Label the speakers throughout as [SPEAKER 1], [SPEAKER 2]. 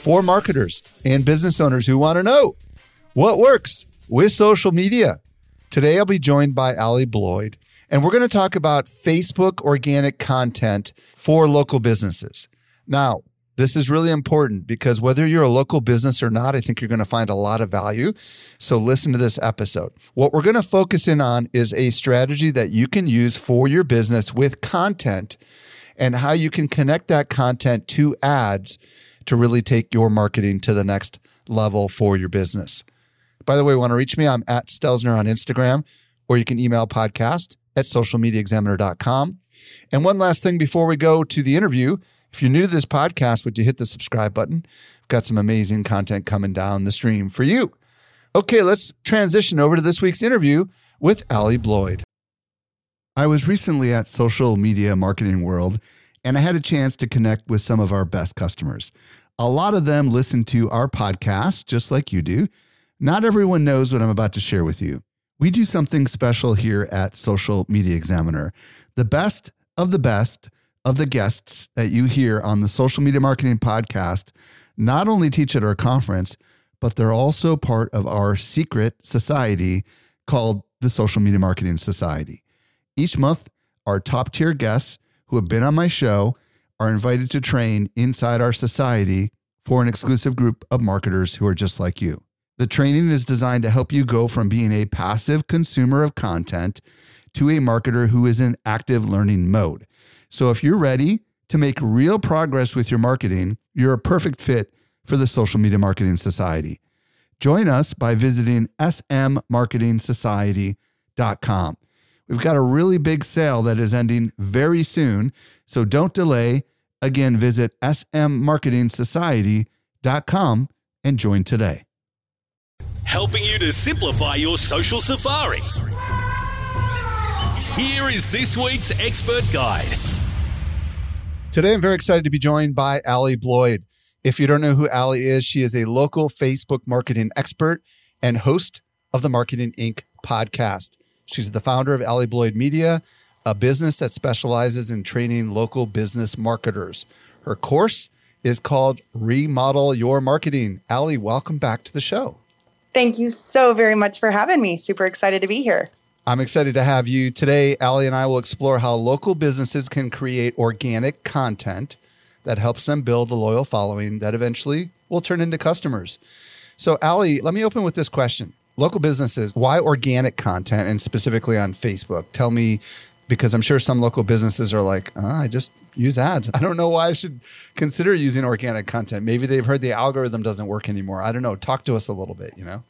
[SPEAKER 1] for marketers and business owners who want to know what works with social media. Today, I'll be joined by Allie Bloyd, and we're going to talk about Facebook organic content for local businesses. Now, this is really important because whether you're a local business or not, I think you're going to find a lot of value. So listen to this episode. What we're going to focus in on is a strategy that you can use for your business with content and how you can connect that content to ads to really take your marketing to the next level for your business. By the way, want to reach me? I'm at Stelzner on Instagram, or you can email podcast at socialmediaexaminer.com. And one last thing before we go to the interview, if you're new to this podcast, would you hit the subscribe button? I've got some amazing content coming down the stream for you. Okay, let's transition over to this week's interview with Allie Bloyd. I was recently at Social Media Marketing World and I had a chance to connect with some of our best customers. A lot of them listen to our podcast just like you do. Not everyone knows what I'm about to share with you. We do something special here at Social Media Examiner. The best of the best of the guests that you hear on the Social Media Marketing Podcast not only teach at our conference, but they're also part of our secret society called the Social Media Marketing Society. Each month, our top tier guests who have been on my show are invited to train inside our society for an exclusive group of marketers who are just like you. The training is designed to help you go from being a passive consumer of content to a marketer who is in active learning mode. So if you're ready to make real progress with your marketing, you're a perfect fit for the Social Media Marketing Society. Join us by visiting smmarketingsociety.com. We've got a really big sale that is ending very soon, so don't delay. Again, visit smmarketingsociety.com and join today.
[SPEAKER 2] Helping you to simplify your social safari. Here is this week's expert guide.
[SPEAKER 1] Today, I'm very excited to be joined by Allie Bloyd. If you don't know who Allie is, she is a local Facebook marketing expert and host of the Marketing Inc. podcast. She's the founder of Allie Bloyd Media, a business that specializes in training local business marketers. Her course is called Remodel Your Marketing. Allie, welcome back to the show.
[SPEAKER 3] Thank you so very much for having me. Super excited to be here.
[SPEAKER 1] I'm excited to have you. Today, Allie and I will explore how local businesses can create organic content that helps them build a loyal following that eventually will turn into customers. So, Allie, let me open with this question local businesses, why organic content and specifically on Facebook? Tell me, because I'm sure some local businesses are like, oh, I just use ads. I don't know why I should consider using organic content. Maybe they've heard the algorithm doesn't work anymore. I don't know. Talk to us a little bit, you know?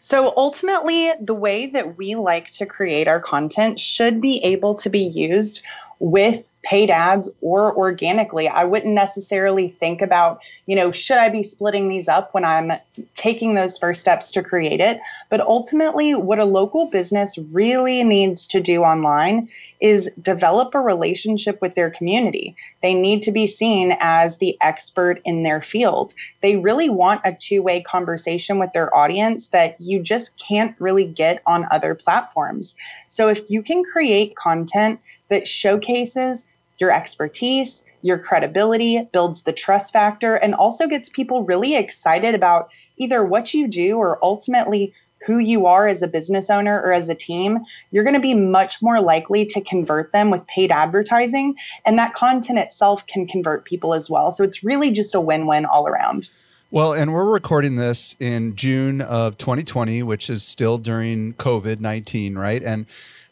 [SPEAKER 3] So ultimately, the way that we like to create our content should be able to be used with paid ads or organically. I wouldn't necessarily think about, you know, should I be splitting these up when I'm taking those first steps to create it? But ultimately, what a local business really needs to do online is develop a relationship with their community. They need to be seen as the expert in their field. They really want a two way conversation with their audience that you just can't really get on other platforms. So if you can create content that showcases your expertise, your credibility, builds the trust factor, and also gets people really excited about either what you do or ultimately who you are as a business owner or as a team, you're going to be much more likely to convert them with paid advertising. And that content itself can convert people as well. So it's really just a win win all around.
[SPEAKER 1] Well, and we're recording this in June of 2020, which is still during COVID 19, right? And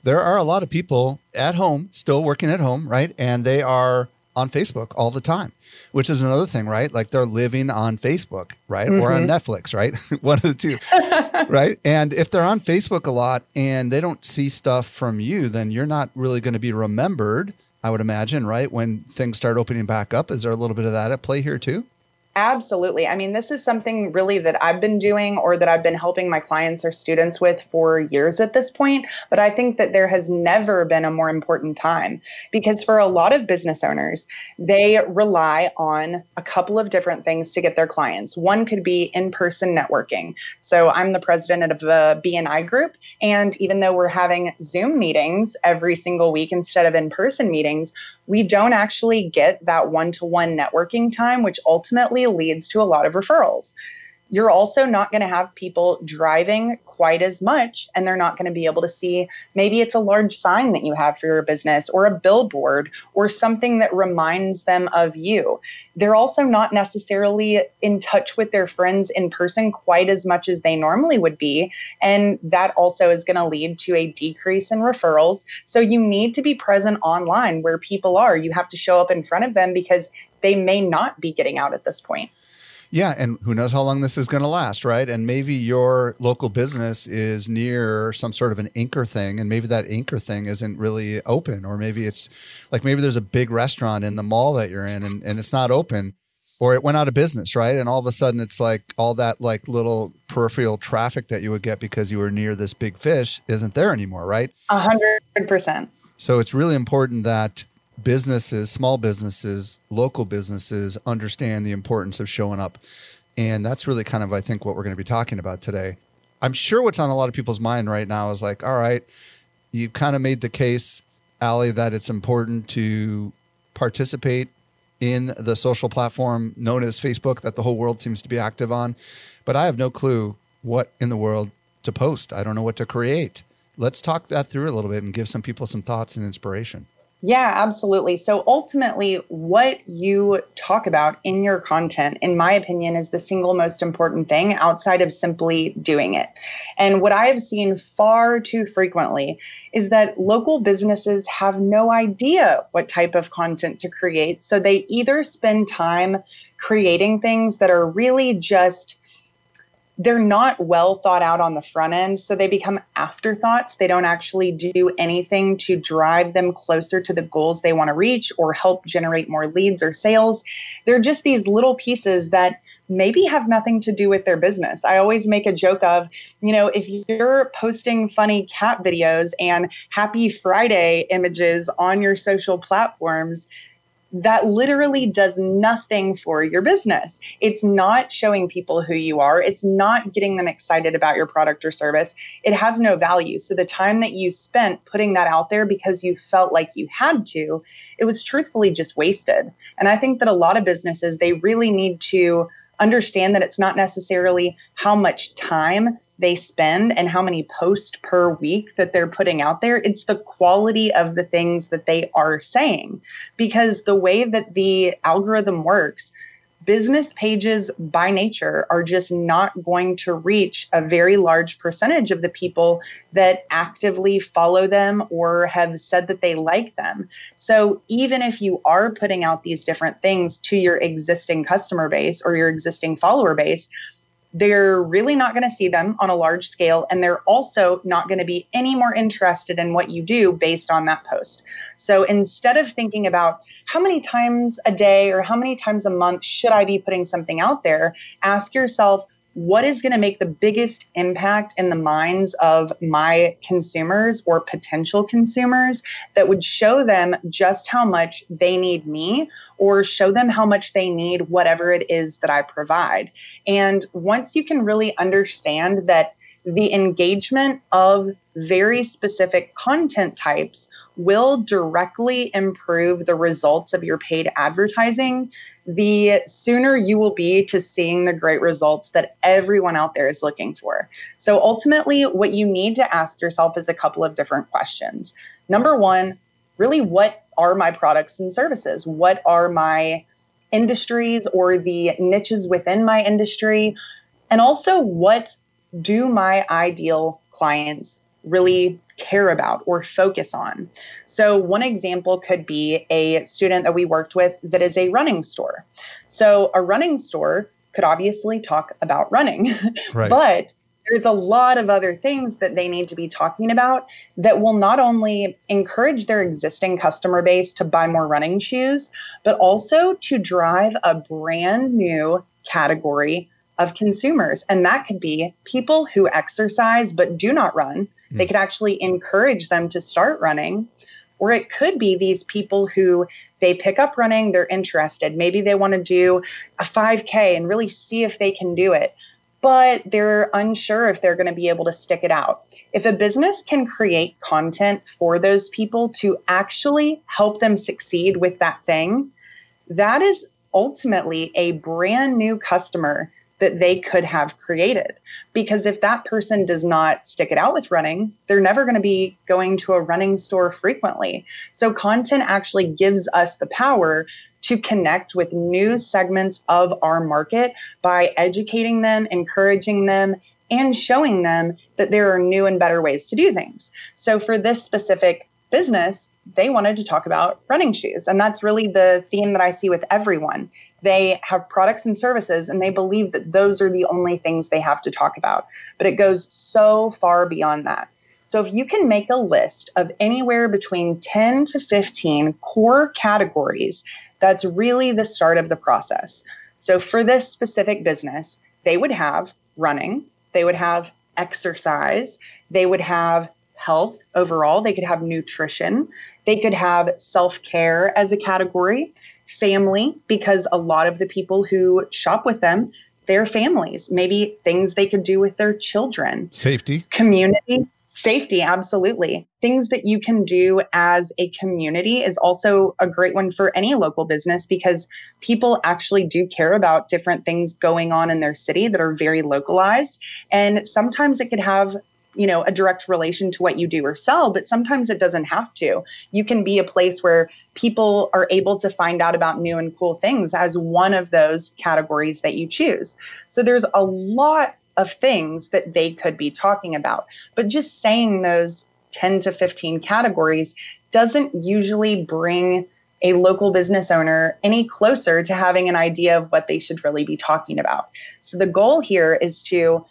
[SPEAKER 1] there are a lot of people at home, still working at home, right? And they are on Facebook all the time, which is another thing, right? Like they're living on Facebook, right? Mm-hmm. Or on mm-hmm. Netflix, right? One of the two, right? And if they're on Facebook a lot and they don't see stuff from you, then you're not really going to be remembered, I would imagine, right? When things start opening back up. Is there a little bit of that at play here too?
[SPEAKER 3] Absolutely. I mean, this is something really that I've been doing or that I've been helping my clients or students with for years at this point. But I think that there has never been a more important time because for a lot of business owners, they rely on a couple of different things to get their clients. One could be in person networking. So I'm the president of the BNI group. And even though we're having Zoom meetings every single week instead of in person meetings, we don't actually get that one to one networking time, which ultimately leads to a lot of referrals. You're also not going to have people driving quite as much, and they're not going to be able to see maybe it's a large sign that you have for your business, or a billboard, or something that reminds them of you. They're also not necessarily in touch with their friends in person quite as much as they normally would be. And that also is going to lead to a decrease in referrals. So you need to be present online where people are. You have to show up in front of them because they may not be getting out at this point.
[SPEAKER 1] Yeah, and who knows how long this is going to last, right? And maybe your local business is near some sort of an anchor thing, and maybe that anchor thing isn't really open, or maybe it's like maybe there's a big restaurant in the mall that you're in and, and it's not open, or it went out of business, right? And all of a sudden it's like all that like little peripheral traffic that you would get because you were near this big fish isn't there anymore, right?
[SPEAKER 3] A hundred percent.
[SPEAKER 1] So it's really important that businesses, small businesses, local businesses understand the importance of showing up. And that's really kind of, I think, what we're going to be talking about today. I'm sure what's on a lot of people's mind right now is like, all right, you kind of made the case, Allie, that it's important to participate in the social platform known as Facebook that the whole world seems to be active on. But I have no clue what in the world to post. I don't know what to create. Let's talk that through a little bit and give some people some thoughts and inspiration.
[SPEAKER 3] Yeah, absolutely. So ultimately, what you talk about in your content, in my opinion, is the single most important thing outside of simply doing it. And what I have seen far too frequently is that local businesses have no idea what type of content to create. So they either spend time creating things that are really just they're not well thought out on the front end. So they become afterthoughts. They don't actually do anything to drive them closer to the goals they want to reach or help generate more leads or sales. They're just these little pieces that maybe have nothing to do with their business. I always make a joke of, you know, if you're posting funny cat videos and happy Friday images on your social platforms, that literally does nothing for your business. It's not showing people who you are, it's not getting them excited about your product or service. It has no value. So the time that you spent putting that out there because you felt like you had to, it was truthfully just wasted. And I think that a lot of businesses, they really need to understand that it's not necessarily how much time they spend and how many posts per week that they're putting out there. It's the quality of the things that they are saying. Because the way that the algorithm works, business pages by nature are just not going to reach a very large percentage of the people that actively follow them or have said that they like them. So even if you are putting out these different things to your existing customer base or your existing follower base, they're really not going to see them on a large scale and they're also not going to be any more interested in what you do based on that post. So instead of thinking about how many times a day or how many times a month should i be putting something out there ask yourself what is going to make the biggest impact in the minds of my consumers or potential consumers that would show them just how much they need me or show them how much they need whatever it is that I provide. And once you can really understand that the engagement of very specific content types will directly improve the results of your paid advertising, the sooner you will be to seeing the great results that everyone out there is looking for. So ultimately, what you need to ask yourself is a couple of different questions. Number one, really, what are my products and services? What are my industries or the niches within my industry? And also, what do my ideal clients really care about or focus on? So, one example could be a student that we worked with that is a running store. So, a running store could obviously talk about running, right. but there's a lot of other things that they need to be talking about that will not only encourage their existing customer base to buy more running shoes, but also to drive a brand new category of consumers. And that could be people who exercise but do not run. Mm. They could actually encourage them to start running. Or it could be these people who they pick up running, they're interested. Maybe they want to do a 5K and really see if they can do it but they're unsure if they're going to be able to stick it out. If a business can create content for those people to actually help them succeed with that thing, that is ultimately a brand new customer that they could have created. Because if that person does not stick it out with running, they're never going to be going to a running store frequently. So, content actually gives us the power to connect with new segments of our market by educating them, encouraging them, and showing them that there are new and better ways to do things. So, for this specific business, they wanted to talk about running shoes. And that's really the theme that I see with everyone. They have products and services, and they believe that those are the only things they have to talk about. But it goes so far beyond that. So if you can make a list of anywhere between 10 to 15 core categories, that's really the start of the process. So for this specific business, they would have running, they would have exercise, they would have health overall. They could have nutrition. They could have self care as a category, family, because a lot of the people who shop with them, their families, maybe things they could do with their children,
[SPEAKER 1] safety,
[SPEAKER 3] community. Safety, absolutely. Things that you can do as a community is also a great one for any local business because people actually do care about different things going on in their city that are very localized. And sometimes it could have you know a direct relation to what you do or sell but sometimes it doesn't have to you can be a place where people are able to find out about new and cool things as one of those categories that you choose so there's a lot of things that they could be talking about but just saying those 10 to 15 categories doesn't usually bring a local business owner any closer to having an idea of what they should really be talking about. So the goal here is to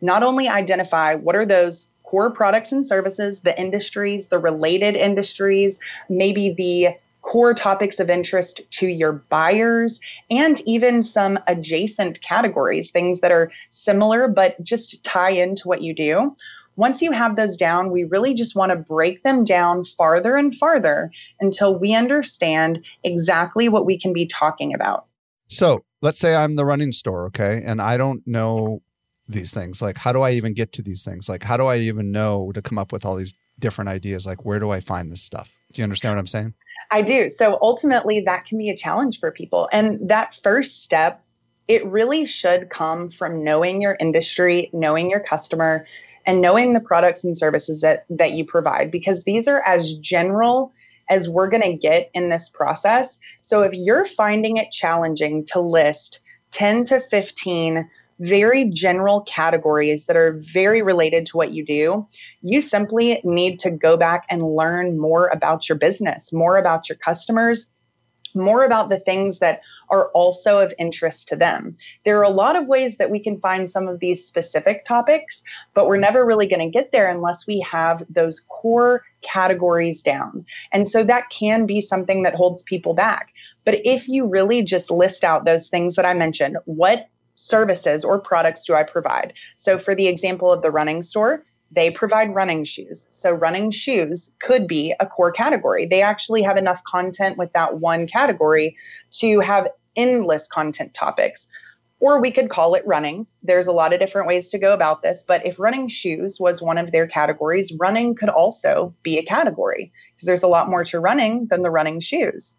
[SPEAKER 3] not only identify what are those core products and services, the industries, the related industries, maybe the core topics of interest to your buyers, and even some adjacent categories, things that are similar but just tie into what you do. Once you have those down, we really just want to break them down farther and farther until we understand exactly what we can be talking about.
[SPEAKER 1] So let's say I'm the running store, okay, and I don't know these things? Like, how do I even get to these things? Like, how do I even know to come up with all these different ideas? Like, where do I find this stuff? Do you understand what I'm saying?
[SPEAKER 3] I do. So ultimately, that can be a challenge for people. And that first step, it really should come from knowing your industry, knowing your customer, and knowing the products and services that, that you provide, because these are as general as we're going to get in this process. So if you're finding it challenging to list 10 to 15 very general categories that are very related to what you do, you simply need to go back and learn more about your business, more about your customers, more about the things that are also of interest to them. There are a lot of ways that we can find some of these specific topics, but we're never really going to get there unless we have those core categories down. And so that can be something that holds people back. But if you really just list out those things that I mentioned, what services or products do I provide? So, for the example of the running store, they provide running shoes. So, running shoes could be a core category. They actually have enough content with that one category to have endless content topics. Or we could call it running. There's a lot of different ways to go about this, but if running shoes was one of their categories, running could also be a category because there's a lot more to running than the running shoes.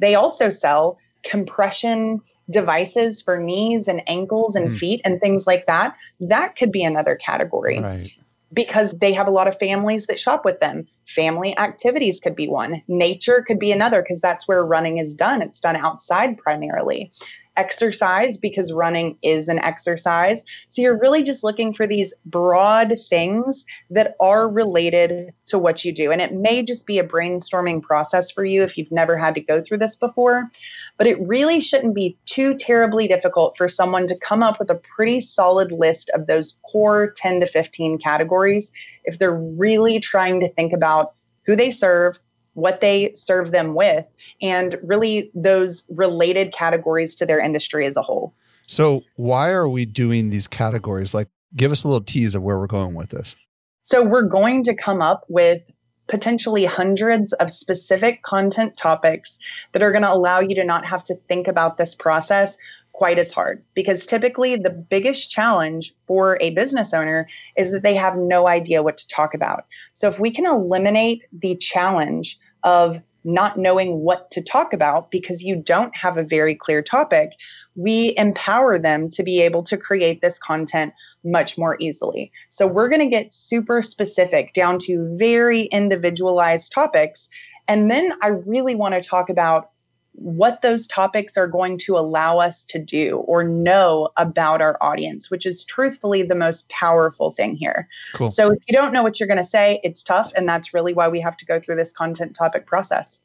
[SPEAKER 3] They also sell compression devices for knees and ankles and mm. feet and things like that, that could be another category. Right. Because they have a lot of families that shop with them. Family activities could be one nature could be another because that's where running is done it's done outside primarily exercise because running is an exercise. So you're really just looking for these broad things that are related to what you do. And it may just be a brainstorming process for you if you've never had to go through this before, but it really shouldn't be too terribly difficult for someone to come up with a pretty solid list of those core 10 to 15 categories if they're really trying to think about who they serve, what they serve them with, and really those related categories to their industry as a whole.
[SPEAKER 1] So, why are we doing these categories? Like, give us a little tease of where we're going with this.
[SPEAKER 3] So, we're going to come up with potentially hundreds of specific content topics that are going to allow you to not have to think about this process quite as hard because typically the biggest challenge for a business owner is that they have no idea what to talk about. So if we can eliminate the challenge of not knowing what to talk about because you don't have a very clear topic, we empower them to be able to create this content much more easily. So, we're going to get super specific down to very individualized topics. And then I really want to talk about what those topics are going to allow us to do or know about our audience, which is truthfully the most powerful thing here. Cool. So if you don't know what you're going to say, it's tough. And that's really why we have to go through this content topic process.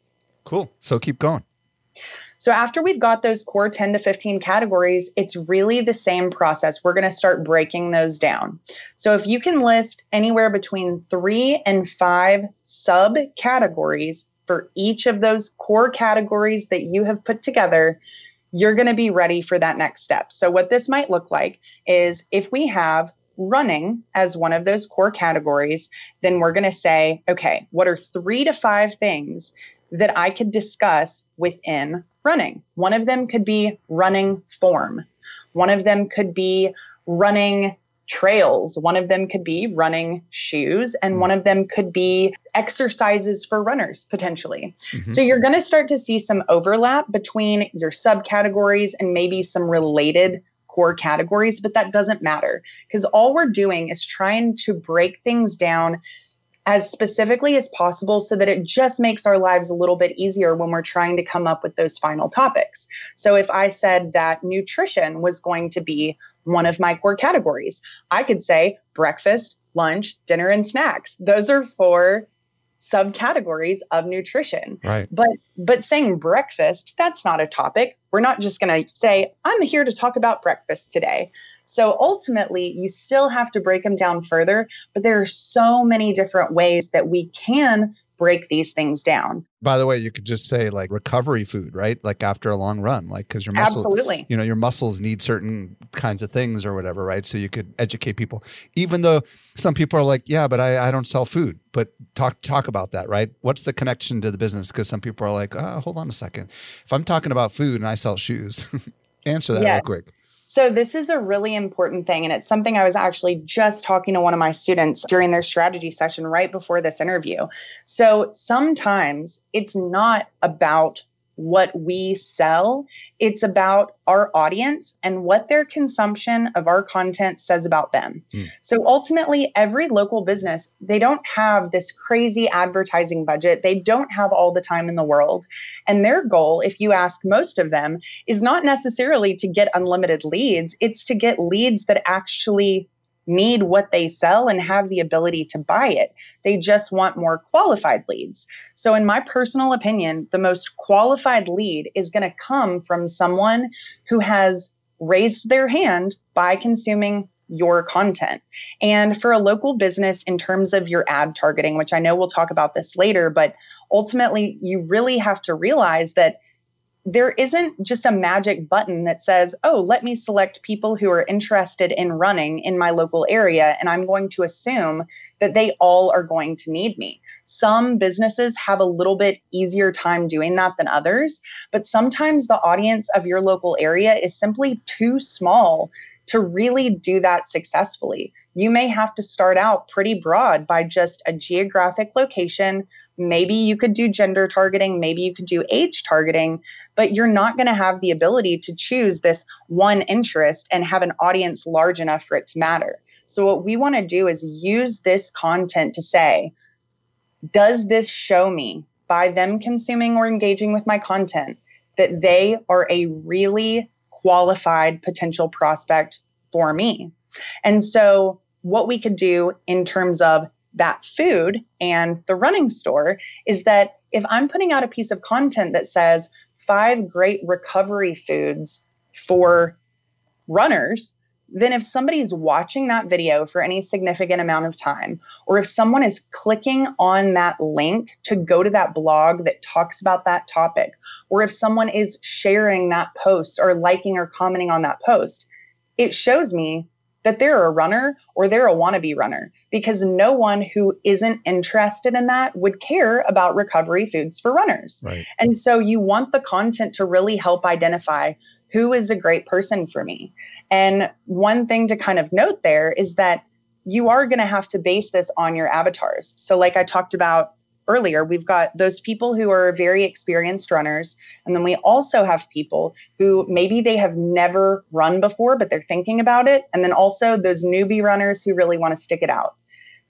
[SPEAKER 1] Cool. So keep going.
[SPEAKER 3] So after we've got those core 10 to 15 categories, it's really the same process. We're going to start breaking those down. So if you can list anywhere between three and five subcategories for each of those core categories that you have put together, you're going to be ready for that next step. So, what this might look like is if we have running as one of those core categories, then we're going to say, okay, what are three to five things that I could discuss within running? One of them could be running form, one of them could be running trails. One of them could be running shoes, and one of them could be exercises for runners potentially. Mm-hmm. So you're going to start to see some overlap between your subcategories and maybe some related core categories, but that doesn't matter because all we're doing is trying to break things down as specifically as possible so that it just makes our lives a little bit easier when we're trying to come up with those final topics. So if I said that nutrition was going to be one of my core categories, I could say breakfast, lunch, dinner, and snacks. Those are four subcategories of nutrition.
[SPEAKER 1] Right.
[SPEAKER 3] But but saying breakfast, that's not a topic. We're not just going to say I'm here to talk about breakfast today. So ultimately, you still have to break them down further, but there are so many different ways that we can break these things down.
[SPEAKER 1] By the way, you could just say like recovery food, right? Like after a long run, like because your muscles,
[SPEAKER 3] absolutely,
[SPEAKER 1] you know, your muscles need certain kinds of things or whatever, right? So you could educate people, even though some people are like, yeah, but I, I don't sell food. But talk talk about that, right? What's the connection to the business? Because some people are like, oh, hold on a second, if I'm talking about food and I sell shoes, answer that real quick.
[SPEAKER 3] So, this is a really important thing. And it's something I was actually just talking to one of my students during their strategy session right before this interview. So, sometimes it's not about what we sell. It's about our audience and what their consumption of our content says about them. Mm. So ultimately, every local business, they don't have this crazy advertising budget. They don't have all the time in the world. And their goal, if you ask most of them, is not necessarily to get unlimited leads, it's to get leads that actually need what they sell and have the ability to buy it. They just want more qualified leads. So, in my personal opinion, the most qualified lead is going to come from someone who has raised their hand by consuming your content. And for a local business, in terms of your ad targeting, which I know we'll talk about this later, but ultimately, you really have to realize that there isn't just a magic button that says, oh, let me select people who are interested in running in my local area, and I'm going to assume that they all are going to need me. Some businesses have a little bit easier time doing that than others, but sometimes the audience of your local area is simply too small to really do that successfully. You may have to start out pretty broad by just a geographic location. Maybe you could do gender targeting, maybe you could do age targeting, but you're not going to have the ability to choose this one interest and have an audience large enough for it to matter. So, what we want to do is use this content to say, does this show me by them consuming or engaging with my content that they are a really qualified potential prospect for me? And so, what we could do in terms of that food and the running store is that if I'm putting out a piece of content that says five great recovery foods for runners, then if somebody is watching that video for any significant amount of time, or if someone is clicking on that link to go to that blog that talks about that topic, or if someone is sharing that post or liking or commenting on that post, it shows me that they're a runner or they're a wannabe runner because no one who isn't interested in that would care about recovery foods for runners. Right. And so you want the content to really help identify who is a great person for me. And one thing to kind of note there is that you are going to have to base this on your avatars. So, like I talked about earlier, we've got those people who are very experienced runners. And then we also have people who maybe they have never run before, but they're thinking about it. And then also those newbie runners who really want to stick it out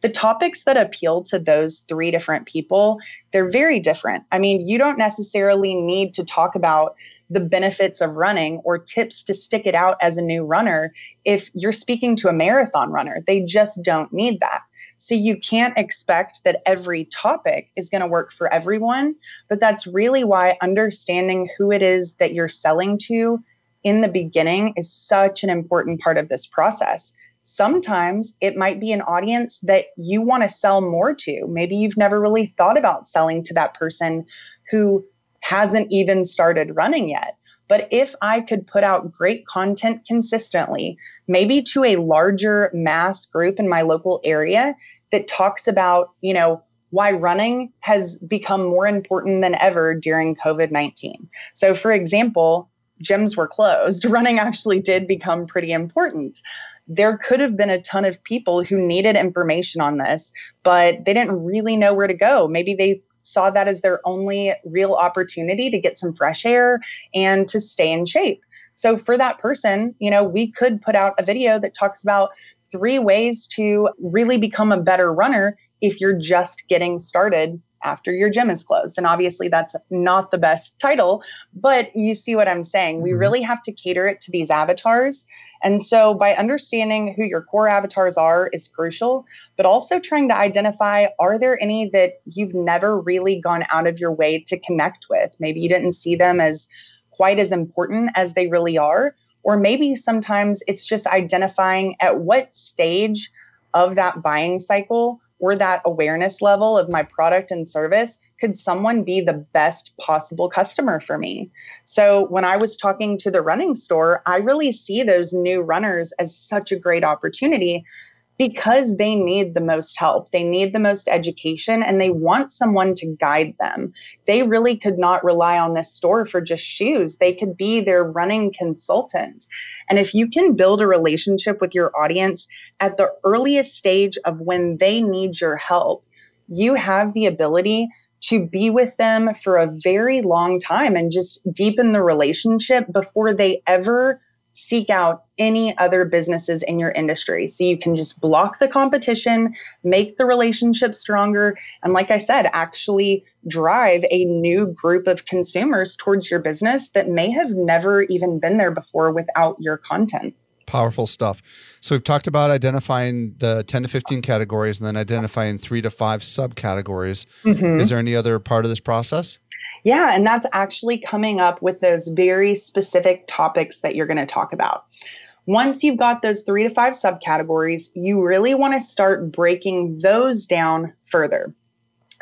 [SPEAKER 3] the topics that appeal to those three different people they're very different i mean you don't necessarily need to talk about the benefits of running or tips to stick it out as a new runner if you're speaking to a marathon runner they just don't need that so you can't expect that every topic is going to work for everyone but that's really why understanding who it is that you're selling to in the beginning is such an important part of this process Sometimes it might be an audience that you want to sell more to. Maybe you've never really thought about selling to that person who hasn't even started running yet. But if I could put out great content consistently, maybe to a larger mass group in my local area that talks about, you know, why running has become more important than ever during COVID 19. So, for example, gyms were closed, running actually did become pretty important there could have been a ton of people who needed information on this, but they didn't really know where to go. Maybe they saw that as their only real opportunity to get some fresh air and to stay in shape. So for that person, you know, we could put out a video that talks about three ways to really become a better runner if you're just getting started after your gym is closed. And obviously, that's not the best title, but you see what I'm saying. We mm-hmm. really have to cater it to these avatars. And so, by understanding who your core avatars are is crucial, but also trying to identify are there any that you've never really gone out of your way to connect with? Maybe you didn't see them as quite as important as they really are. Or maybe sometimes it's just identifying at what stage of that buying cycle or that awareness level of my product and service could someone be the best possible customer for me? So, when I was talking to the running store, I really see those new runners as such a great opportunity because they need the most help. They need the most education and they want someone to guide them. They really could not rely on this store for just shoes. They could be their running consultant. And if you can build a relationship with your audience at the earliest stage of when they need your help, you have the ability to be with them for a very long time and just deepen the relationship before they ever seek out any other businesses in your industry. So you can just block the competition, make the relationship stronger, and like I said, actually drive a new group of consumers towards your business that may have never even been there before without your content.
[SPEAKER 1] Powerful stuff. So we've talked about identifying the 10 to 15 categories and then identifying three to five subcategories. Mm-hmm. Is there any other part of this process?
[SPEAKER 3] Yeah, and that's actually coming up with those very specific topics that you're going to talk about. Once you've got those three to five subcategories, you really want to start breaking those down further.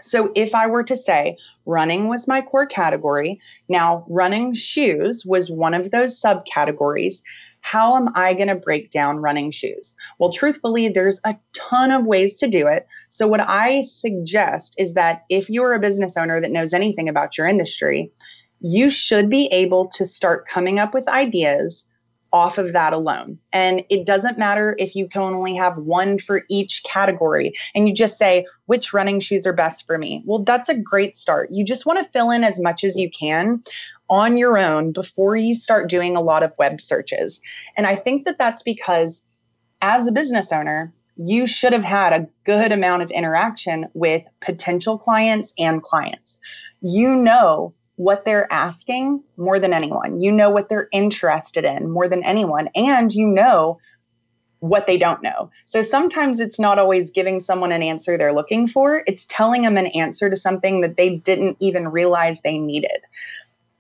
[SPEAKER 3] So, if I were to say running was my core category, now running shoes was one of those subcategories, how am I going to break down running shoes? Well, truthfully, there's a ton of ways to do it. So, what I suggest is that if you're a business owner that knows anything about your industry, you should be able to start coming up with ideas off of that alone. And it doesn't matter if you can only have one for each category and you just say, which running shoes are best for me? Well, that's a great start. You just want to fill in as much as you can on your own before you start doing a lot of web searches. And I think that that's because as a business owner, you should have had a good amount of interaction with potential clients and clients. You know what they're asking more than anyone. You know what they're interested in more than anyone. And you know what they don't know. So sometimes it's not always giving someone an answer they're looking for, it's telling them an answer to something that they didn't even realize they needed.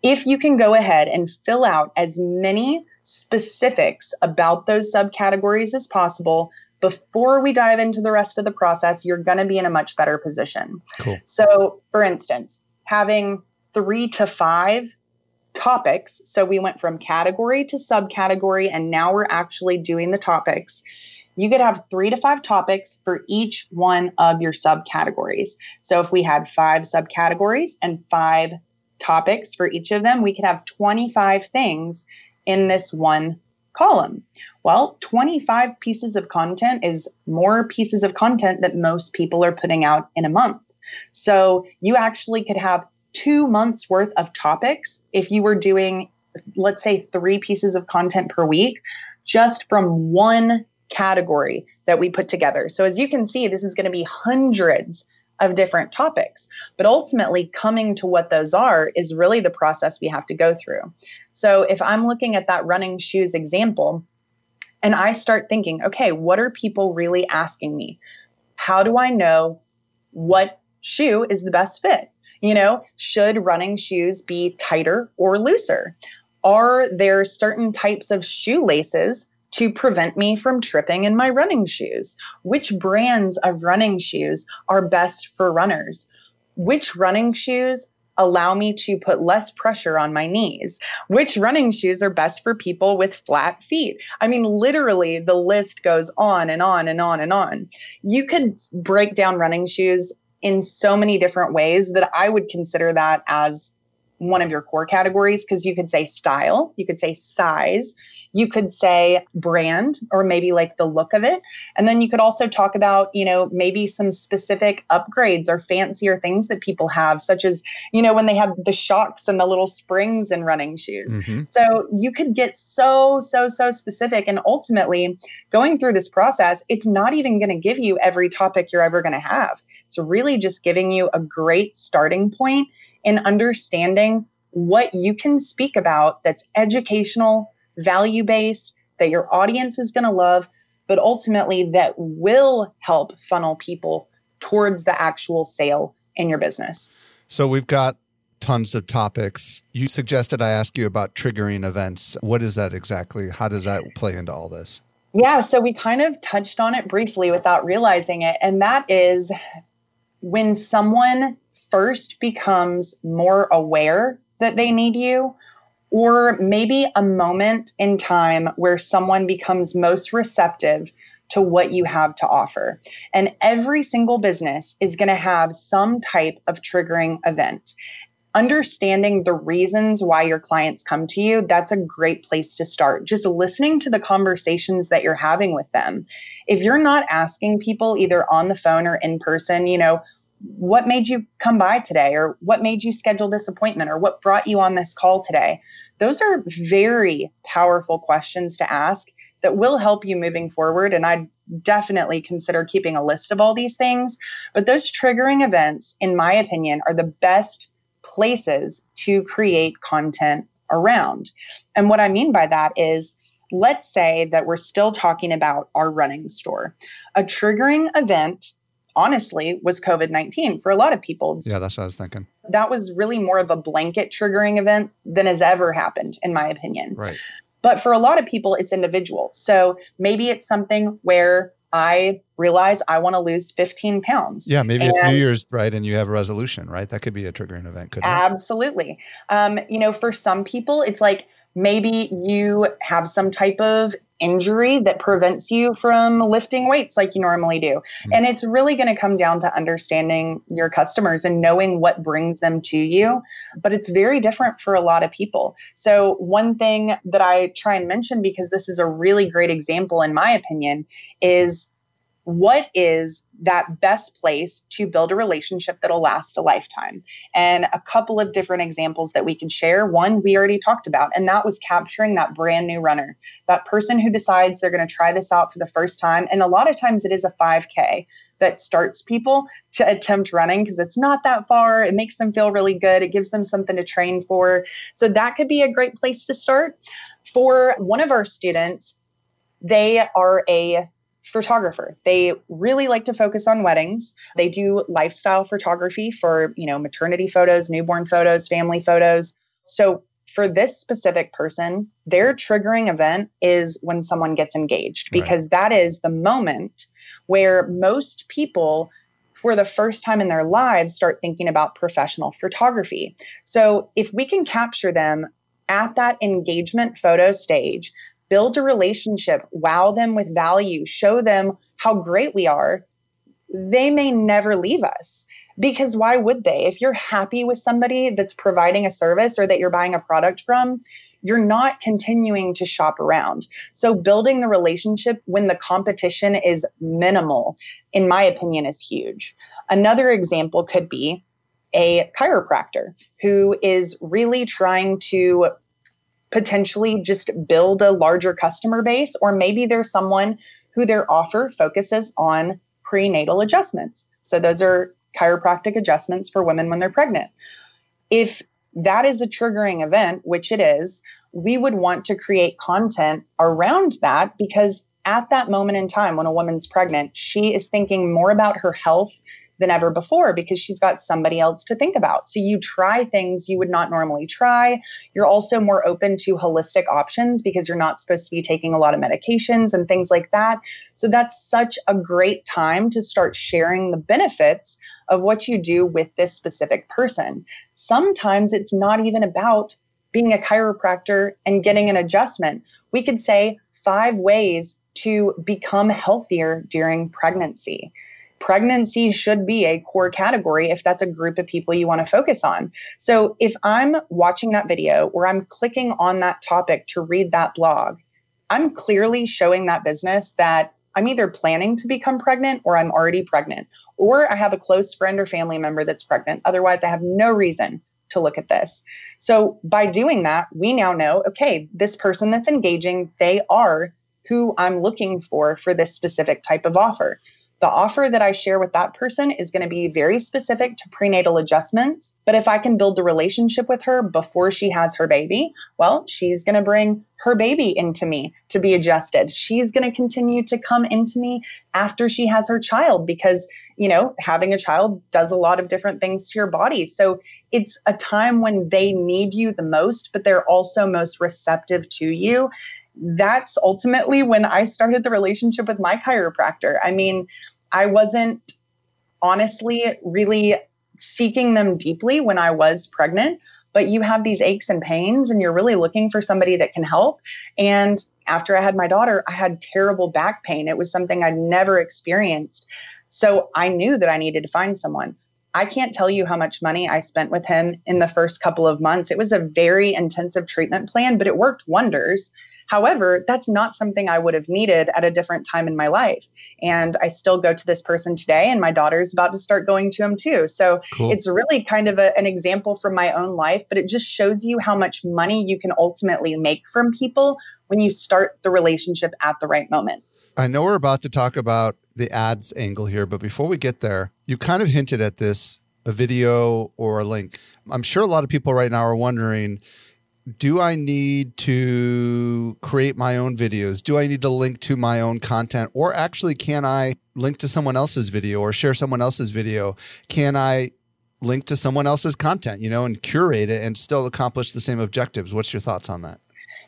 [SPEAKER 3] If you can go ahead and fill out as many specifics about those subcategories as possible, before we dive into the rest of the process, you're going to be in a much better position.
[SPEAKER 1] Cool.
[SPEAKER 3] So, for instance, having three to five topics. So, we went from category to subcategory, and now we're actually doing the topics. You could have three to five topics for each one of your subcategories. So, if we had five subcategories and five topics for each of them, we could have 25 things in this one column. Well, 25 pieces of content is more pieces of content that most people are putting out in a month. So you actually could have two months worth of topics if you were doing, let's say, three pieces of content per week just from one category that we put together. So as you can see, this is going to be hundreds of different topics. But ultimately, coming to what those are is really the process we have to go through. So if I'm looking at that running shoes example, and I start thinking, okay, what are people really asking me? How do I know what shoe is the best fit? You know, should running shoes be tighter or looser? Are there certain types of shoelaces to prevent me from tripping in my running shoes? Which brands of running shoes are best for runners? Which running shoes allow me to put less pressure on my knees? Which running shoes are best for people with flat feet? I mean, literally, the list goes on and on and on and on. You could break down running shoes in so many different ways that I would consider that as one of your core categories because you could say style, you could say size, you could say brand or maybe like the look of it. And then you could also talk about, you know, maybe some specific upgrades or fancier things that people have, such as, you know, when they have the shocks and the little springs in running shoes. Mm-hmm. So you could get so, so, so specific. And ultimately, going through this process, it's not even going to give you every topic you're ever going to have. It's really just giving you a great starting point in understanding what you can speak about that's educational, value based, that your audience is going to love, but ultimately that will help funnel people towards the actual sale in your business.
[SPEAKER 1] So we've got tons of topics. You suggested I ask you about triggering events. What is that exactly? How does that play into all this?
[SPEAKER 3] Yeah, so we kind of touched on it briefly without realizing it. And that is when someone first becomes more aware that they need you or maybe a moment in time where someone becomes most receptive to what you have to offer. And every single business is going to have some type of triggering event. Understanding the reasons why your clients come to you, that's a great place to start. Just listening to the conversations that you're having with them. If you're not asking people either on the phone or in person, you know, what made you come by today or what made you schedule this appointment or what brought you on this call today? Those are very powerful questions to ask that will help you moving forward and i definitely consider keeping a list of all these things. But those triggering events in my opinion are the best places to create content around. And what i mean by that is let's say that we're still talking about our running store. A triggering event honestly was COVID 19 for a lot of people.
[SPEAKER 1] Yeah, that's what I was thinking.
[SPEAKER 3] That was really more of a blanket triggering event than has ever happened, in my opinion.
[SPEAKER 1] Right.
[SPEAKER 3] But for a lot of people, it's individual. So maybe it's something where I realize I want to lose 15 pounds.
[SPEAKER 1] Yeah, maybe and it's New Year's, right? And you have a resolution, right? That could be a triggering event, could
[SPEAKER 3] Absolutely. Um, you know, for some people, it's like maybe you have some type of injury that prevents you from lifting weights like you normally do. Mm-hmm. And it's really going to come down to understanding your customers and knowing what brings them to you. But it's very different for a lot of people. So, one thing that I try and mention, because this is a really great example, in my opinion, is what is that best place to build a relationship that'll last a lifetime? And a couple of different examples that we can share. One, we already talked about, and that was capturing that brand new runner, that person who decides they're going to try this out for the first time. And a lot of times it is a 5K that starts people to attempt running because it's not that far. It makes them feel really good, it gives them something to train for. So that could be a great place to start. For one of our students, they are a photographer. They really like to focus on weddings. They do lifestyle photography for, you know, maternity photos, newborn photos, family photos. So for this specific person, their triggering event is when someone gets engaged because right. that is the moment where most people for the first time in their lives start thinking about professional photography. So if we can capture them at that engagement photo stage, build a relationship, wow them with value, show them how great we are, they may never leave us. Because why would they? If you're happy with somebody that's providing a service or that you're buying a product from, you're not continuing to shop around. So, building the relationship when the competition is minimal, in my opinion, is huge. Another example could be a chiropractor who is really trying to potentially just build a larger customer base, or maybe there's someone who their offer focuses on prenatal adjustments. So those are chiropractic adjustments for women when they're pregnant. If that is a triggering event, which it is, we would want to create content around that because at that moment in time when a woman's pregnant, she is thinking more about her health than ever before because she's got somebody else to think about. So you try things you would not normally try. You're also more open to holistic options because you're not supposed to be taking a lot of medications and things like that. So that's such a great time to start sharing the benefits of what you do with this specific person. Sometimes it's not even about being a chiropractor and getting an adjustment. We could say five ways to become healthier during pregnancy pregnancy should be a core category if that's a group of people you want to focus on. So if I'm watching that video or I'm clicking on that topic to read that blog, I'm clearly showing that business that I'm either planning to become pregnant or I'm already pregnant, or I have a close friend or family member that's pregnant. Otherwise, I have no reason to look at this. So by doing that, we now know okay, this person that's engaging, they are who I'm looking for for this specific type of offer. The offer that I share with that person is going to be very specific to prenatal adjustments. But if I can build the relationship with her before she has her baby, well, she's going to bring her baby into me to be adjusted. She's going to continue to come into me after she has her child because, you know, having a child does a lot of different things to your body. So it's a time when they need you the most, but they're also most receptive to you that's ultimately when I started the relationship with my chiropractor. I mean, I wasn't honestly really seeking them deeply when I was pregnant, but you have these aches and pains and you're really looking for somebody that can help. And after I had my daughter, I had terrible back pain. It was something I'd never experienced. So I knew that I needed to find someone. I can't tell you how much money I spent with him in the first couple of months. It was a very intensive treatment plan, but it worked wonders. However, that's not something I would have needed at a different time in my life. And I still go to this person today, and my daughter is about to start going to him too. So cool. it's really kind of a, an example from my own life, but it just shows you how much money you can ultimately make from people when you start the relationship at the right moment.
[SPEAKER 1] I know we're about to talk about the ads angle here, but before we get there, you kind of hinted at this a video or a link. I'm sure a lot of people right now are wondering do I need to create my own videos? Do I need to link to my own content? Or actually, can I link to someone else's video or share someone else's video? Can I link to someone else's content, you know, and curate it and still accomplish the same objectives? What's your thoughts on that?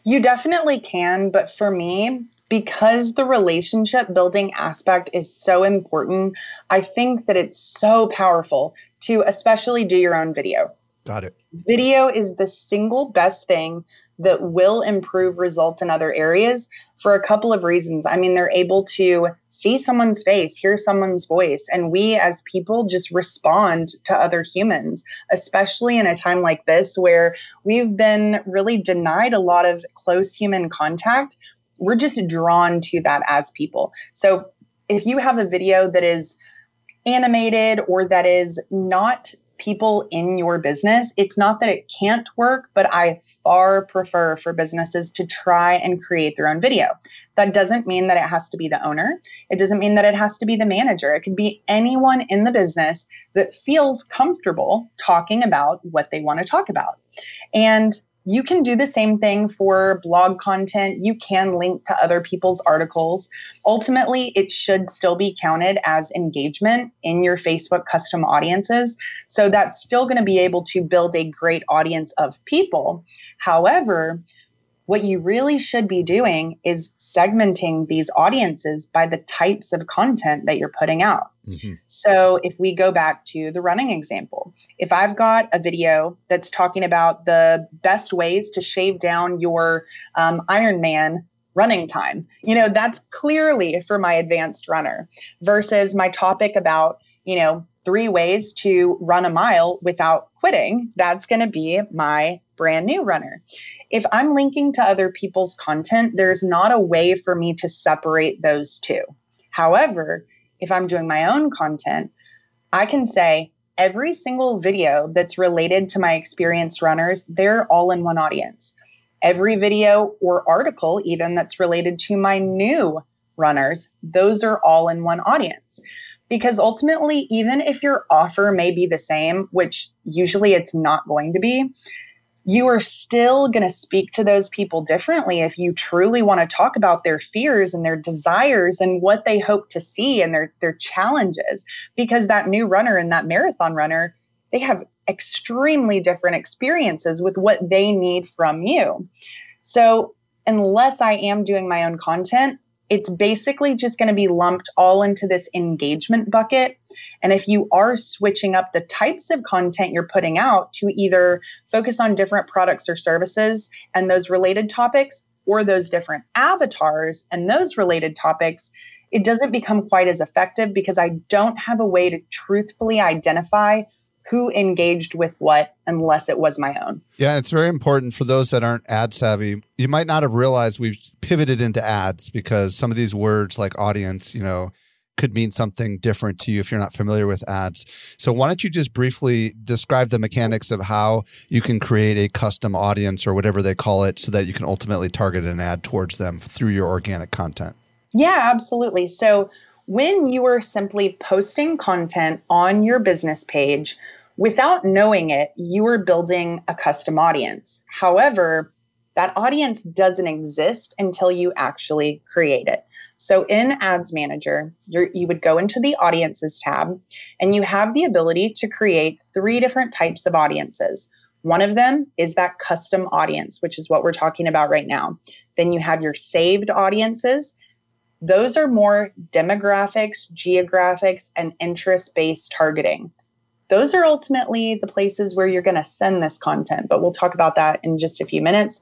[SPEAKER 3] You definitely can. But for me, because the relationship building aspect is so important, I think that it's so powerful to especially do your own video
[SPEAKER 1] Got it.
[SPEAKER 3] Video is the single best thing that will improve results in other areas for a couple of reasons. I mean, they're able to see someone's face, hear someone's voice, and we as people just respond to other humans, especially in a time like this where we've been really denied a lot of close human contact. We're just drawn to that as people. So if you have a video that is animated or that is not people in your business, it's not that it can't work, but I far prefer for businesses to try and create their own video. That doesn't mean that it has to be the owner. It doesn't mean that it has to be the manager. It could be anyone in the business that feels comfortable talking about what they want to talk about. And you can do the same thing for blog content. You can link to other people's articles. Ultimately, it should still be counted as engagement in your Facebook custom audiences. So that's still going to be able to build a great audience of people. However, what you really should be doing is segmenting these audiences by the types of content that you're putting out. Mm-hmm. So, if we go back to the running example, if I've got a video that's talking about the best ways to shave down your um, Ironman running time, you know, that's clearly for my advanced runner versus my topic about, you know, three ways to run a mile without quitting. That's going to be my brand new runner. If I'm linking to other people's content, there's not a way for me to separate those two. However, if I'm doing my own content, I can say every single video that's related to my experienced runners, they're all in one audience. Every video or article, even that's related to my new runners, those are all in one audience. Because ultimately, even if your offer may be the same, which usually it's not going to be, you are still going to speak to those people differently if you truly want to talk about their fears and their desires and what they hope to see and their their challenges. Because that new runner and that marathon runner they have extremely different experiences with what they need from you. So unless i am doing my own content it's basically just going to be lumped all into this engagement bucket. And if you are switching up the types of content you're putting out to either focus on different products or services and those related topics, or those different avatars and those related topics, it doesn't become quite as effective because I don't have a way to truthfully identify who engaged with what unless it was my own.
[SPEAKER 1] Yeah, it's very important for those that aren't ad savvy. You might not have realized we've pivoted into ads because some of these words like audience, you know, could mean something different to you if you're not familiar with ads. So why don't you just briefly describe the mechanics of how you can create a custom audience or whatever they call it so that you can ultimately target an ad towards them through your organic content?
[SPEAKER 3] Yeah, absolutely. So when you are simply posting content on your business page, without knowing it, you are building a custom audience. However, that audience doesn't exist until you actually create it. So in Ads Manager, you would go into the Audiences tab and you have the ability to create three different types of audiences. One of them is that custom audience, which is what we're talking about right now. Then you have your saved audiences, those are more demographics, geographics, and interest based targeting. Those are ultimately the places where you're going to send this content, but we'll talk about that in just a few minutes.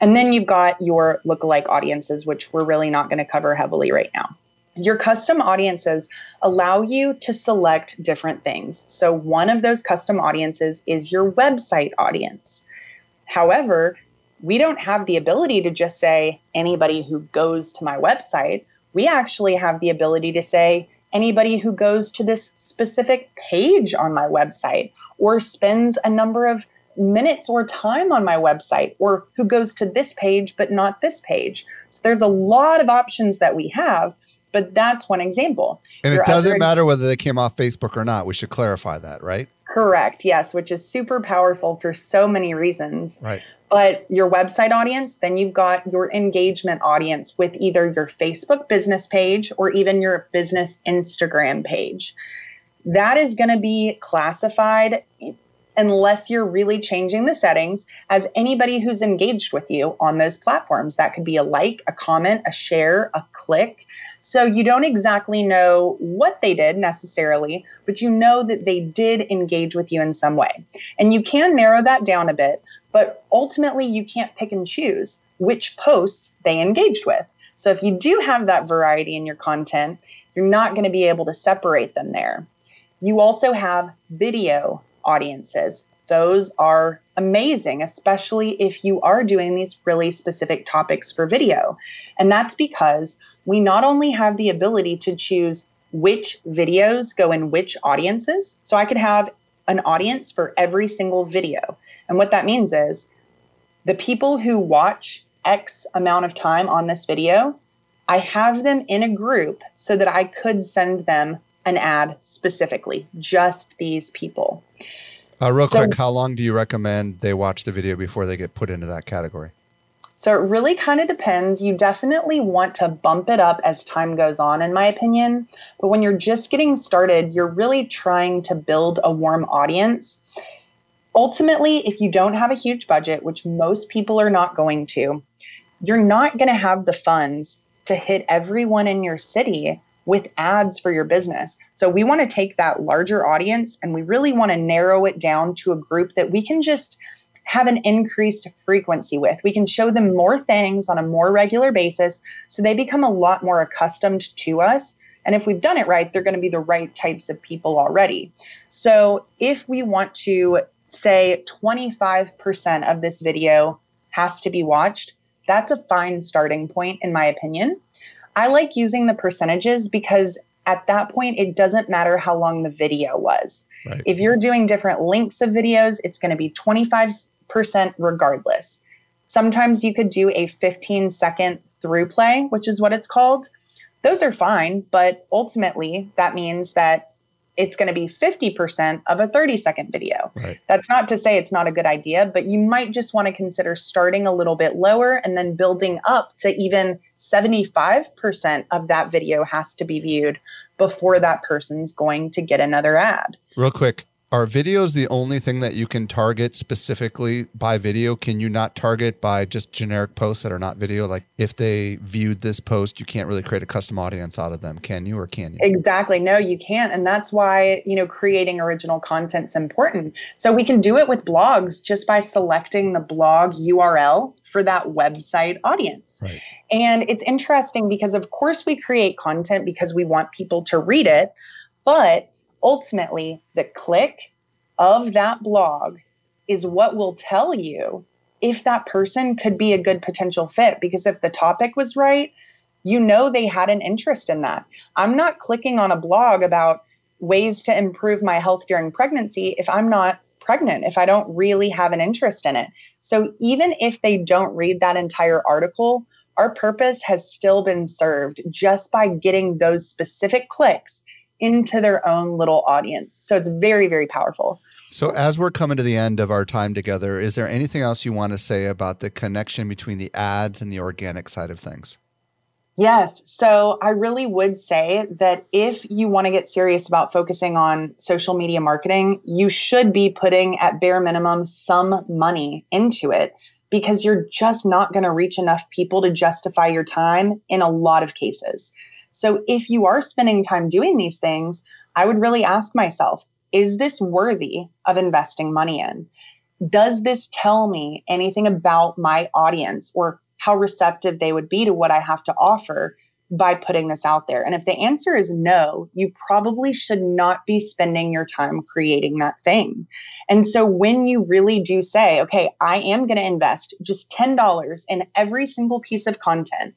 [SPEAKER 3] And then you've got your lookalike audiences, which we're really not going to cover heavily right now. Your custom audiences allow you to select different things. So, one of those custom audiences is your website audience. However, we don't have the ability to just say anybody who goes to my website we actually have the ability to say anybody who goes to this specific page on my website or spends a number of minutes or time on my website or who goes to this page but not this page. So there's a lot of options that we have, but that's one example.
[SPEAKER 1] And Your it doesn't other- matter whether they came off Facebook or not. We should clarify that, right?
[SPEAKER 3] Correct. Yes, which is super powerful for so many reasons.
[SPEAKER 1] Right
[SPEAKER 3] but your website audience, then you've got your engagement audience with either your Facebook business page or even your business Instagram page. That is going to be classified unless you're really changing the settings as anybody who's engaged with you on those platforms. That could be a like, a comment, a share, a click. So you don't exactly know what they did necessarily, but you know that they did engage with you in some way. And you can narrow that down a bit but ultimately, you can't pick and choose which posts they engaged with. So if you do have that variety in your content, you're not going to be able to separate them there. You also have video audiences. those are amazing, especially if you are doing these really specific topics for video. And that's because we not only have the ability to choose which videos go in which audiences. So I could have an audience for every single video. And what that means is the people who watch X amount of time on this video, I have them in a group so that I could send them an ad specifically, just these people.
[SPEAKER 1] Uh, real so, quick, how long do you recommend they watch the video before they get put into that category?
[SPEAKER 3] So it really kind of depends. You definitely want to bump it up as time goes on, in my opinion. But when you're just getting started, you're really trying to build a warm audience. Ultimately, if you don't have a huge budget, which most people are not going to, you're not going to have the funds to hit everyone in your city with ads for your business. So we want to take that larger audience and we really want to narrow it down to a group that we can just have an increased frequency with. We can show them more things on a more regular basis so they become a lot more accustomed to us. And if we've done it right, they're going to be the right types of people already. So if we want to say 25% of this video has to be watched, that's a fine starting point, in my opinion. I like using the percentages because at that point, it doesn't matter how long the video was. Right. If you're doing different lengths of videos, it's going to be 25% regardless. Sometimes you could do a 15 second through play, which is what it's called. Those are fine, but ultimately that means that it's going to be 50% of a 30 second video. Right. That's not to say it's not a good idea, but you might just want to consider starting a little bit lower and then building up to even 75% of that video has to be viewed before that person's going to get another ad.
[SPEAKER 1] Real quick, are videos the only thing that you can target specifically by video? Can you not target by just generic posts that are not video? Like if they viewed this post, you can't really create a custom audience out of them, can you or can you?
[SPEAKER 3] Exactly. No, you can't. And that's why, you know, creating original content is important. So we can do it with blogs just by selecting the blog URL for that website audience. Right. And it's interesting because of course we create content because we want people to read it, but ultimately the click of that blog is what will tell you if that person could be a good potential fit. Because if the topic was right, you know they had an interest in that. I'm not clicking on a blog about ways to improve my health during pregnancy if I'm not pregnant, if I don't really have an interest in it. So even if they don't read that entire article, our purpose has still been served just by getting those specific clicks into their own little audience. So it's very, very powerful.
[SPEAKER 1] So, as we're coming to the end of our time together, is there anything else you want to say about the connection between the ads and the organic side of things?
[SPEAKER 3] Yes. So I really would say that if you want to get serious about focusing on social media marketing, you should be putting at bare minimum some money into it because you're just not going to reach enough people to justify your time in a lot of cases. So if you are spending time doing these things, I would really ask myself, is this worthy of investing money in? Does this tell me anything about my audience or how receptive they would be to what I have to offer by putting this out there? And if the answer is no, you probably should not be spending your time creating that thing. And so when you really do say, okay, I am going to invest just $10 in every single piece of content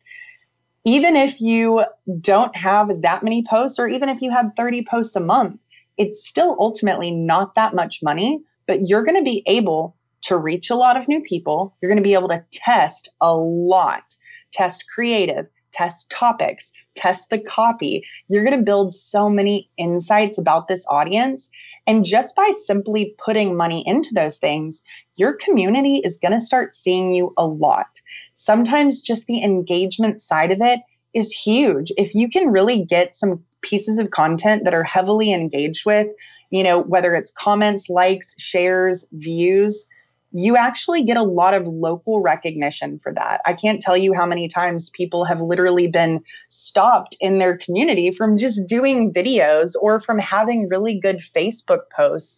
[SPEAKER 3] even if you don't have that many posts, or even if you had 30 posts a month, it's still ultimately not that much money, but you're going to be able to reach a lot of new people. You're going to be able to test a lot, test creative, test topics, test the copy. You're going to build so many insights about this audience. And just by simply putting money into those things, your community is going to start seeing you a lot. Sometimes just the engagement side of it is huge. If you can really get some pieces of content that are heavily engaged with, you know, whether it's comments, likes, shares, views, you actually get a lot of local recognition for that. I can't tell you how many times people have literally been stopped in their community from just doing videos or from having really good Facebook posts.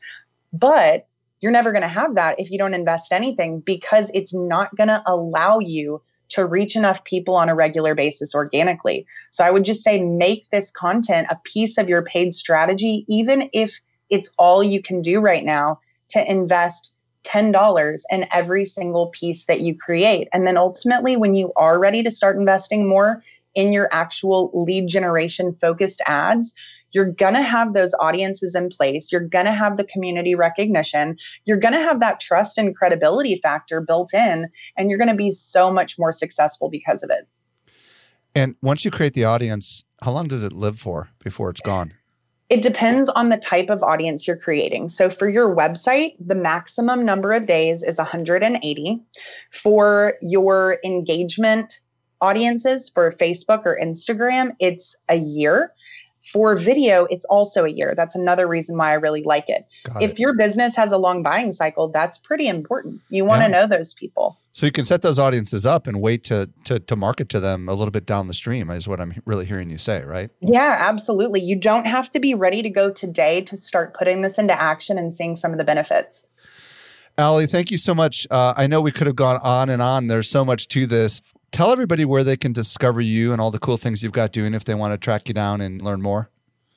[SPEAKER 3] But you're never going to have that if you don't invest anything because it's not going to allow you to reach enough people on a regular basis organically. So I would just say make this content a piece of your paid strategy, even if it's all you can do right now to invest $10 in every single piece that you create. And then ultimately, when you are ready to start investing more in your actual lead generation focused ads, you're going to have those audiences in place. You're going to have the community recognition. You're going to have that trust and credibility factor built in, and you're going to be so much more successful because of it.
[SPEAKER 1] And once you create the audience, how long does it live for before it's gone?
[SPEAKER 3] It depends on the type of audience you're creating. So for your website, the maximum number of days is 180. For your engagement audiences for Facebook or Instagram, it's a year. For video, it's also a year. That's another reason why I really like it. Got if it. your business has a long buying cycle, that's pretty important. You want to yeah. know those people.
[SPEAKER 1] So you can set those audiences up and wait to, to to market to them a little bit down the stream is what I'm really hearing you say, right?
[SPEAKER 3] Yeah, absolutely. You don't have to be ready to go today to start putting this into action and seeing some of the benefits.
[SPEAKER 1] Allie, thank you so much. Uh, I know we could have gone on and on. There's so much to this tell everybody where they can discover you and all the cool things you've got doing if they want to track you down and learn more.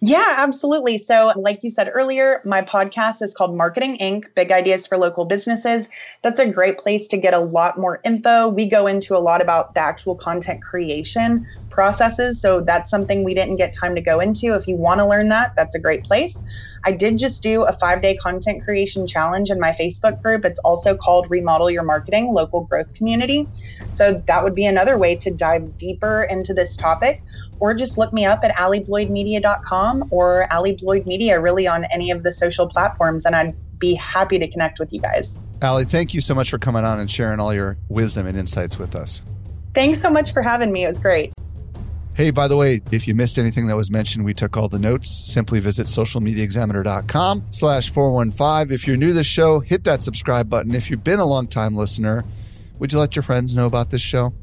[SPEAKER 3] Yeah, absolutely. So, like you said earlier, my podcast is called Marketing Inc. Big Ideas for Local Businesses. That's a great place to get a lot more info. We go into a lot about the actual content creation processes. So, that's something we didn't get time to go into. If you want to learn that, that's a great place. I did just do a five day content creation challenge in my Facebook group. It's also called Remodel Your Marketing Local Growth Community. So that would be another way to dive deeper into this topic, or just look me up at alliebloydmedia.com or Allie Bloyd Media, really on any of the social platforms, and I'd be happy to connect with you guys.
[SPEAKER 1] Allie, thank you so much for coming on and sharing all your wisdom and insights with us.
[SPEAKER 3] Thanks so much for having me. It was great.
[SPEAKER 1] Hey, by the way, if you missed anything that was mentioned, we took all the notes. Simply visit socialmediaexaminer.com slash 415. If you're new to the show, hit that subscribe button. If you've been a long time listener, would you let your friends know about this show?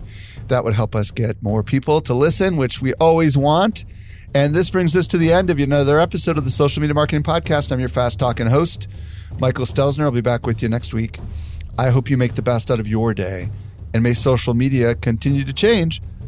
[SPEAKER 1] That would help us get more people to listen, which we always want. And this brings us to the end of another episode of the Social Media Marketing Podcast. I'm your fast talking host, Michael Stelzner. I'll be back with you next week. I hope you make the best out of your day and may social media continue to change